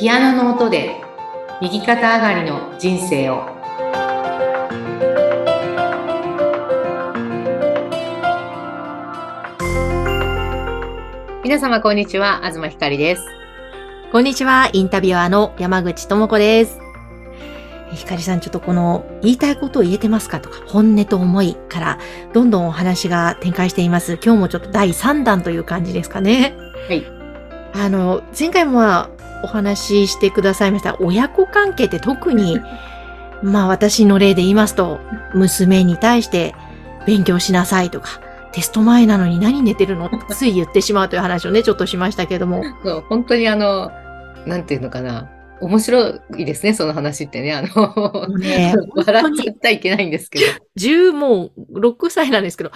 ピアノの音で右肩上がりの人生を皆様こんにちは東ひかりですこんにちは、インタビュアーの山口智子です。えひかりさん、ちょっとこの言いたいことを言えてますかとか、本音と思いから、どんどんお話が展開しています。今日もちょっと第3弾という感じですかね。はい。あの、前回もまあお話ししてくださいました、親子関係って特に、まあ私の例で言いますと、娘に対して勉強しなさいとか、テスト前なのに何寝てるの？ってつい言ってしまうという話をね、ちょっとしましたけども。そう本当にあのなんていうのかな。面白いですねその話ってね。あのね 笑っちゃったらいけないんですけど。10もう6歳なんですけど、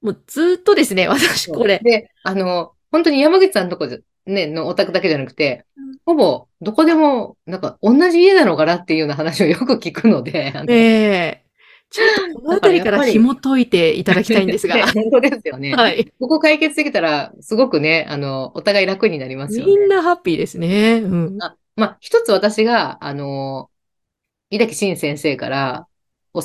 もうずっとですね、私これ。で、あの、本当に山口さんのとこで、ね、のお宅だけじゃなくてうん、ほぼどこでも、なんか同じ家なのかなっていうような話をよく聞くので、ええちょっとこのあたりから紐解いていただきたいんですが。ね 本当ですよね。はい。ここ解決できたら、すごくね、あの、お互い楽になりますよね。みんなハッピーですね。うん。あまあ、一つ私が、あの、井崎慎先生から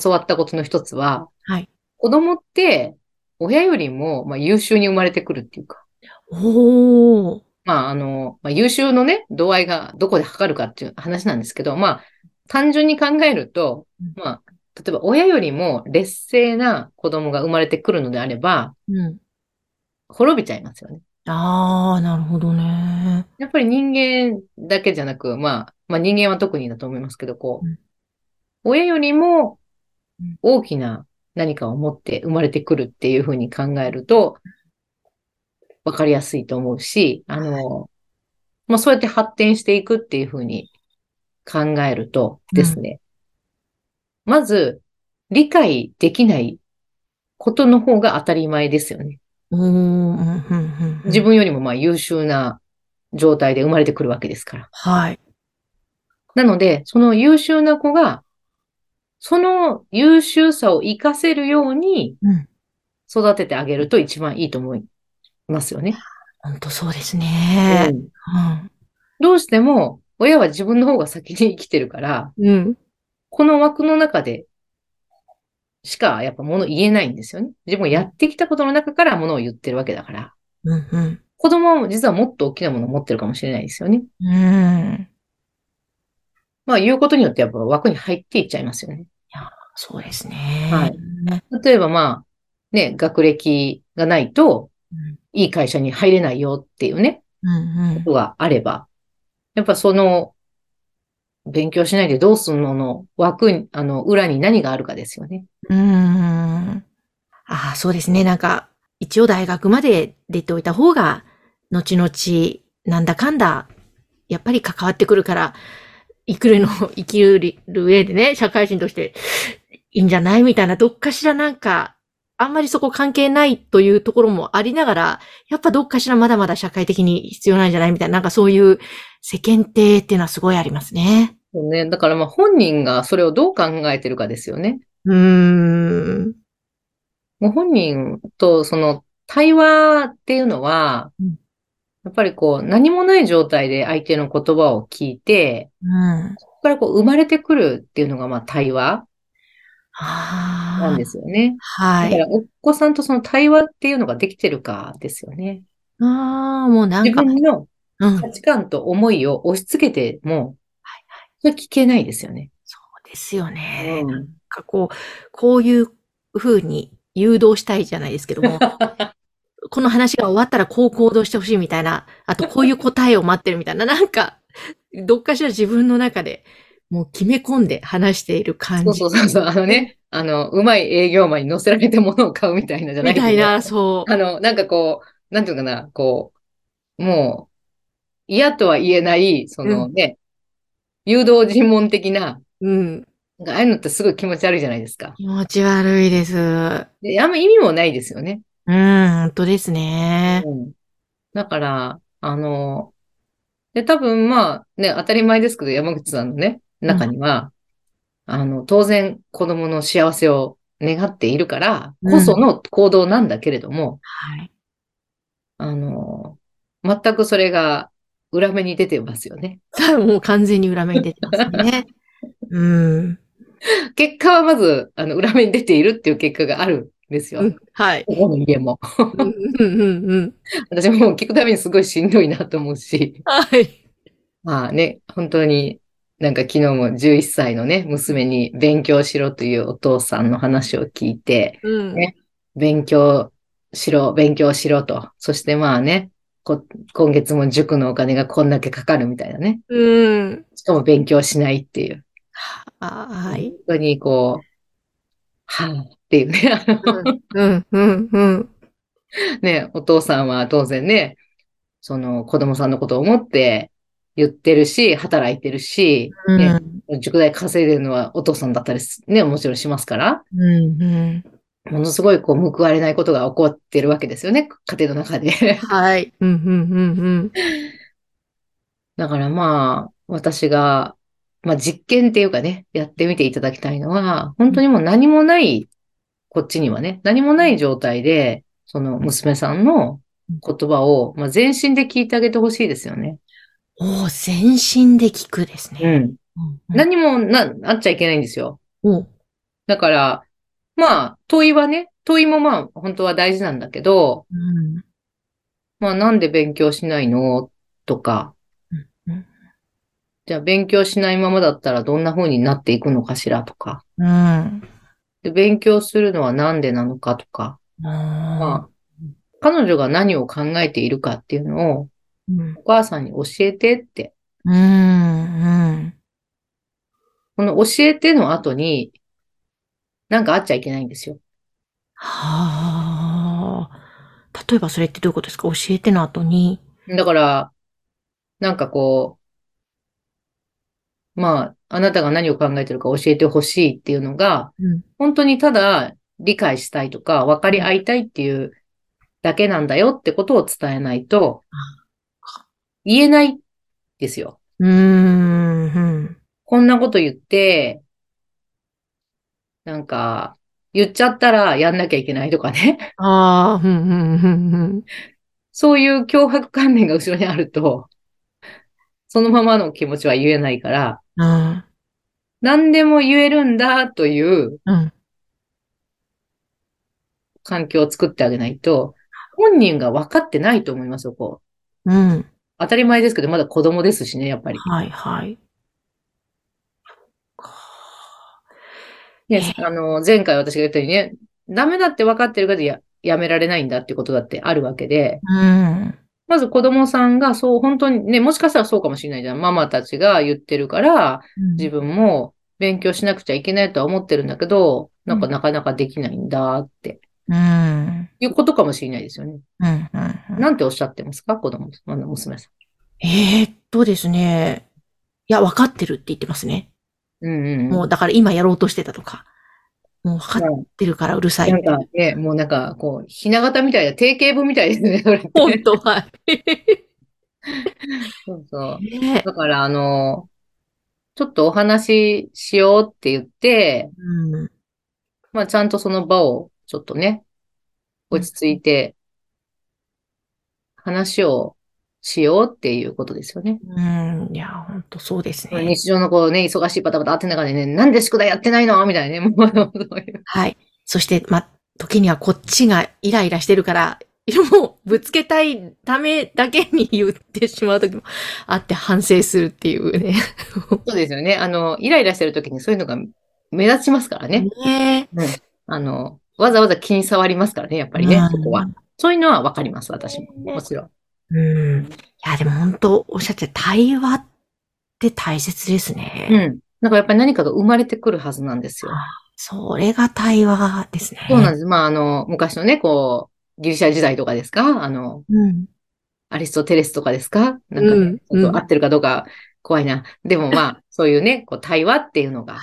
教わったことの一つは、はい。子供って、親よりも、まあ、優秀に生まれてくるっていうか、おー。まあ、あの、まあ、優秀のね、度合いがどこで測るかっていう話なんですけど、まあ、単純に考えるとうん、まあ、例えば親よりも劣勢な子供が生まれてくるのであれば、うん。滅びちゃいますよね。あー、なるほどね。やっぱり人間だけじゃなく、まあ、まあ人間は特にだと思いますけど、こう、うん親よりもうん大きな何かを持って生まれてくるっていうふうに考えると、わかりやすいと思うし、あの、まあそうやって発展していくっていうふうに考えるとですね、まず理解できないことの方が当たり前ですよね。自。分よりもまあ優秀な状態で生まれてくるわけですから。はい。なので、その優秀な子が、その優秀さを活かせるようにうん。育ててあげると一番いいと思いますよね。ほんとそうですね。うんうん。どうしても、親は自分の方が先に生きてるから、うん。この枠の中でしかやっぱもの言えないんですよね。自分がやってきたことの中からものを言ってるわけだから。うん。うん。子供は実はもっと大きなものを持ってるかもしれないですよね。うん。まあ言うことによってやっぱ枠に入っていっちゃいますよね。そうですね。はいね例えばまあ、ね、学歴がないと、うんいい会社に入れないよっていうね、うん。うんことがあれば、やっぱその、勉強しないでどうすんのの枠に、あの、裏に何があるかですよね。うーん。ああ、そうですね。なんか、一応大学まで出ておいた方が、後々、なんだかんだ、やっぱり関わってくるから、生きるの、生きる上でね、社会人としていいんじゃない？みたいな、どっかしらなんか、あんまりそこ関係ないというところもありながら、やっぱどっかしらまだまだ社会的に必要なんじゃないみたいな、なんかそういう世間体っていうのはすごいありますね。そうね。だからまあ本人がそれをどう考えてるかですよね。うーん。もう本人とその対話っていうのはうん、やっぱりこう何もない状態で相手の言葉を聞いて、うん。そこからこう生まれてくるっていうのがまあ対話ああ。なんですよね。はい。だから、お子さんとその対話っていうのができてるかですよね。ああ、もうなん自か、分のうん。価値観と思いを押し付けても、それ聞けないですよね。そうですよね。なんうんかこう、こういう風に誘導したいじゃないですけども、この話が終わったらこう行動してほしいみたいな、あとこういう答えを待ってるみたいな、なんか、どっかしら自分の中でもう決め込んで話している感じ。そうそうそう。あのね、あの、うまい営業マンに乗せられて物を買うみたいなじゃないみたいな、そう。あの、なんかこう、なんていうのかな、こう、もう、嫌とは言えない、そのね、誘導尋問的な、うん。なんかああいうのってすごい気持ち悪いじゃないですか。気持ち悪いです。うで、あんま意味もないですよね。ん、本当ですね。うん。だから、あの、で、多分まあね、当たり前ですけど、山口さんのね、中には、あの、当然子供の幸せを願っているからこその行動なんだけれども、はい。あの、全くそれが裏目に出てますよね。さあ、もう完全に裏目に出てますね。うん。結果はまず、あの、裏目に出ているっていう結果があるんですよ。うんはい。ここの家も。うんうんうんうん。私も聞くたびにすごいしんどいなと思うし。はい。まあね、本当になんか昨日も11歳のね、娘に勉強しろというお父さんの話を聞いて、うん。ね勉強しろ、勉強しろと。そしてまあね、こ今月も塾のお金がこんだけかかるみたいなね。うん。しかも勉強しないっていう。あはい。本当にこう、はぁっていうね、うん、うん、うん。ね、お父さんは当然ね、その子供さんのことを思って言ってるし、働いてるし、うん。ね、塾代稼いでるのはお父さんだったりすね、もちろんしますから、うん、うん。ものすごいこう報われないことが起こってるわけですよね、家庭の中で。はい。うん、うん、うん、だからまあ、私が、まあ実験っていうかね、やってみていただきたいのは、本当にもう何もない、こっちにはね、何もない状態で、その娘さんの言葉を、まあ全身で聞いてあげてほしいですよね。うん。お全身で聞くですね。うん。うん。何もな、あっちゃいけないんですよ。おだから、まあ、問いはね、問いもまあ、本当は大事なんだけど、うん。まあ、なんで勉強しないの？とか、うんじゃあ勉強しないままだったらどんな風になっていくのかしらとか、うん。で勉強するのはなんでなのかとか、まああ、彼女が何を考えているかっていうのをうん。お母さんに教えてって、うん。うん。この教えての後に、なんかあっちゃいけないんですよ。はあ。例えばそれってどういうことですか？教えての後に。だから、なんかこう、まあ、あなたが何を考えてるか教えてほしいっていうのが、うん。本当にただ理解したいとか分かり合いたいっていうだけなんだよってことを伝えないと、言えないですよ。うーん。うん。こんなこと言って、なんか、言っちゃったらやんなきゃいけないとかね。ああ、うん、うん、うん、そういう脅迫観念が後ろにあると、そのままの気持ちは言えないから、うん。何でも言えるんだといううん。環境を作ってあげないと、本人が分かってないと思いますよ、こう。うん。当たり前ですけど、まだ子供ですしね、やっぱり。はい、はい。ね、あの、前回私が言ったようにね、ダメだって分かってるけどや、やめられないんだってことだってあるわけで、うん。まず子供さんがそう、本当にね、もしかしたらそうかもしれないじゃん。ママたちが言ってるから、自分も勉強しなくちゃいけないとは思ってるんだけど、なんかなかなかできないんだって、うん。いうことかもしれないですよね。うん。うん。なんておっしゃってますか？子供、あの娘さえーっとですね。いや、分かってるって言ってますね。ん。うんうんうん。もう、だから今やろうとしてたとか。もう分かってるからうるさい。なんかね、もうなんか、こう、ひな形みたいな、定型文みたいですね。本当？はい。そうそう。ねだから、あの、ちょっとお話ししようって言って、うん。まあ、ちゃんとその場を、ちょっとね、落ち着いて、話をしようっていうことですよね。うん。いや、本当そうですね。日常のこうね、忙しいバタバタって中でね、なんで宿題やってないの？みたいなね、もう、そういう。はい。そして、ま、時にはこっちがイライラしてるから、もうぶつけたいためだけに言ってしまう時もあって反省するっていうね。そうですよね。あの、イライラしてる時にそういうのが目立ちますからね。ねあの、わざわざ気に障りますからね、やっぱりね、そこは。。そういうのはわかります、私も。もちろん。うん。いや、でも本当おっしゃってた対話って大切ですうね。ん。なんかやっぱり何かが生まれてくるはずなんですよ。それが対話ですね。そうなんです。まあ、あの、昔のね、こう、ギリシャ時代とかですか？あの、うん。アリストテレスとかですか？なんかね、うんちょっと合ってるかどうか怖いな。でもまあ、そういうね、こう、対話っていうのが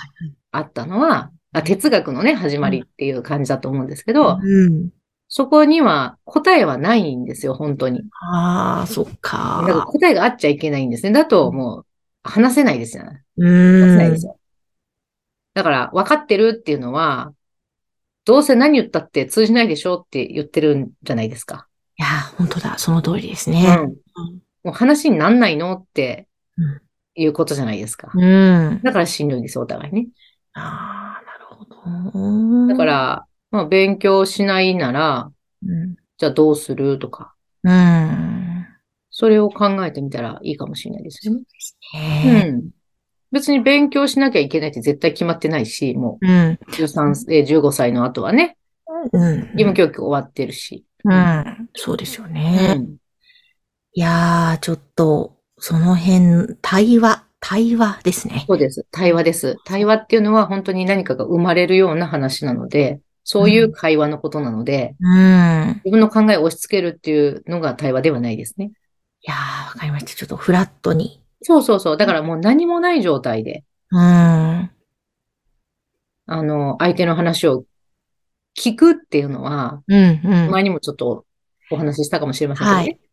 あったのは、あ哲学のね、始まりっていう感じだと思うんですけど、うん。そこには答えはないんですよ、本当に。ああ、そっだからか。答えがあっちゃいけないんですね。だともう、話せないですよね。う話せないんです。よ。だから、分かってるっていうのは、どうせ何言ったって通じないでしょって言ってるんじゃないですか。いや、本当だ。その通りですうね。ん。もう話になんないのってうんいうことじゃないですか。うん。だからしんどいんですよ、お互いね。ああ。だか、ら、まあ、勉強しないなら、うん。じゃあどうする？とか、うん。それを考えてみたらいいかもしれないですよね。ねうん。別に勉強しなきゃいけないって絶対決まってないし、もえ。うん。う13、えー15歳の後はね、うん。義務教育終わってるし。うん。そうですようね。ん。いやー、ちょっと、その辺、対話、対話ですね。そうです。対話です。対話っていうのは本当に何かが生まれるような話なので、そういう会話のことなので、うん。自分の考えを押し付けるっていうのが対話ではないですね。いやー、わかりました。ちょっとフラットに。そうそうそう。だからもう何もない状態で、うん。あの、相手の話を聞くっていうのは、うん、うん。前にもちょっとお話ししたかもしれませんけどね。はいうん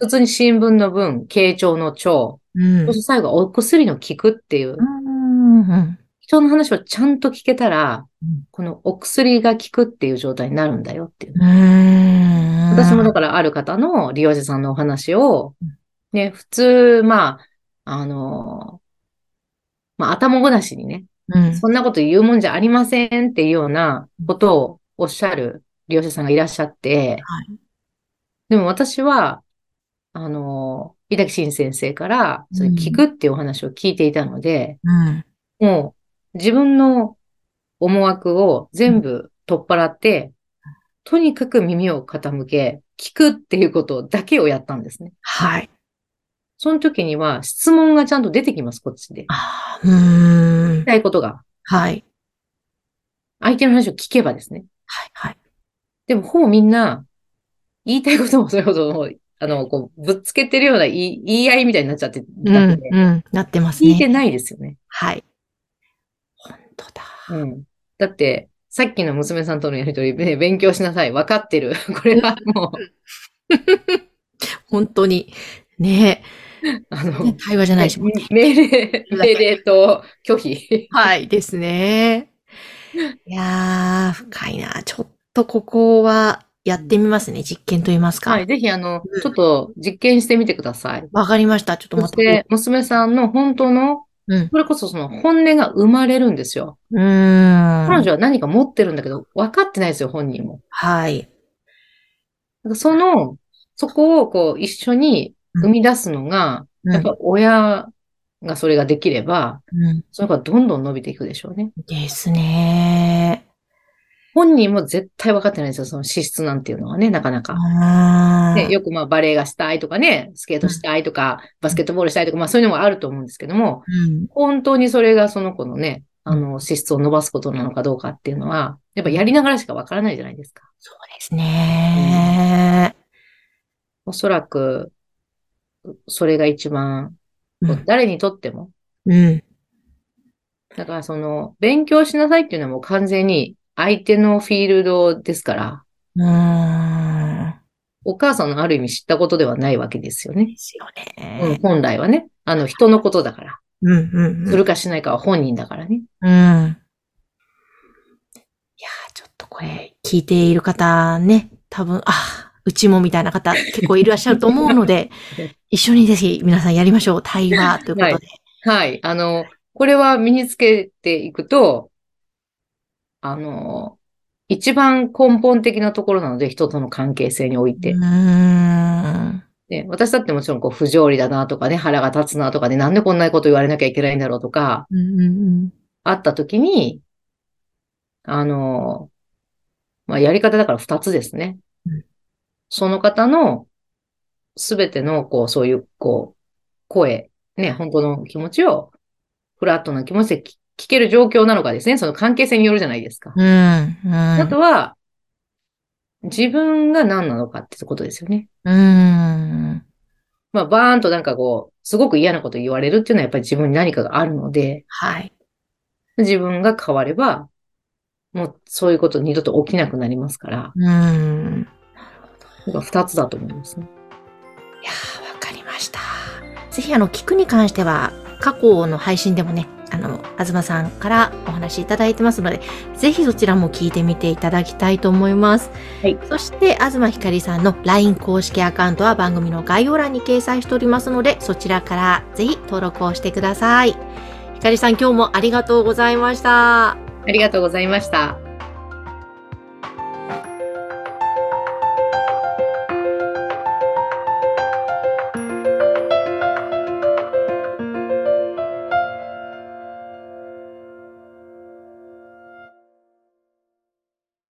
普通に新聞の文、傾聴の聴、うん。そして最後はお薬の聞くっていう。人の話をちゃんと聞けたらうん、このお薬が効くっていう状態になるんだよっていう。うん。私もだからある方の利用者さんのお話をうん、ね、普通、まあ、あの、まあ、頭ごなしにね、うん。そんなこと言うもんじゃありませんっていうようなことをおっしゃる利用者さんがいらっしゃって、はいでも私は、あの、井崎慎先生から、それうん聞くっていうお話を聞いていたので、うん。もう自分の思惑を全部取っ払って、とにかく耳を傾け、聞くっていうことだけをやったんですね。はい。その時には質問がちゃんと出てきます、こっちで。聞あーうーんき。たいことが。はい。相手の話を聞けばですね。はい。はい。でも、ほぼみんな、言いたいこともそれほど、あの、こう、ぶっつけてるような言い言い合いみたいになっちゃってるうん。うん。なってますね。聞いてないですよね。はい。本当だ。うん。だって、さっきの娘さんとのやりとりで、勉強しなさい。分かってる。これはもう、本当に。ねあの、え。対話じゃないし。命令、命令と拒否。はい。ですね。いやー、深いな。ちょっとここはやってみますね。実験と言いますか。はい。ぜひ、あのうん、ちょっと実験してみてください。わかりました。ちょっとそまた。して、娘さんの本当の、うん。それこそその本音が生まれるんですよ。うーん。彼女は何か持ってるんだけど、分かってないですよ、本人も。はい。だからその、そこをこう一緒に生み出すのが、うんやっぱ親がそれができれば、うん。その子はどんどん伸びていくでしょうね。ですね。本人も絶対分かってないんですよ、その資質なんていうのはね、なかなか。あね、よくまあバレエがしたいとかね、スケートしたいとか、バスケットボールしたいとか、まあそういうのもあると思うんですけども、うん。本当にそれがその子のね、あの、資質を伸ばすことなのかどうかっていうのは、やっぱやりながらしか分からないじゃないですか。そうですね。おそらく、それが一番、うん。誰にとっても、うん。だからその、勉強しなさいっていうのはもう完全に相手のフィールドですから、うーん。お母さんのある意味知ったことではないわけですよね。ですようん、ね。本来はね。あの、人のことだから。うん、うん、するかしないかは本人だからね。うん。うん。いやー、ちょっとこれ、聞いている方ね、多分、あ、うちもみたいな方結構いらっしゃると思うので、一緒にぜひ皆さんやりましょう。対話ということで。はい。あの、これは身につけていくと、あの、一番根本的なところなので、人との関係性においてう。ーん。ね、私だってもちろんこう不条理だなとかね、腹が立つなとかね、なんでこんなこと言われなきゃいけないんだろうとか、あった時に、あの、まあ、やり方だから二つですねうん。その方のすべての、こう、そういう、こう、声、ね、本当の気持ちを、フラットな気持ちで聞聞ける状況なのかですね。その関係性によるじゃないですか。うん。うん。うん。あとは、自分が何なのかってことですよね。うん。まあ、バーンとなんかこう、すごく嫌なこと言われるっていうのはやっぱり自分に何かがあるので、はい。自分が変われば、もうそういうこと二度と起きなくなりますから、うん。だから二つだと思いますね。いやー、わかりました。ぜひ、あの、聞くに関しては、過去の配信でもね、あの、東さんからお話いただいてますので、ぜひそちらも聞いてみていただきたいと思います。はい。そして、東ひかりさんの LINE 公式アカウントは番組の概要欄に掲載しておりますので、そちらからぜひ登録をしてください。ひかりさん、今日もありがとうございました。ありがとうございました。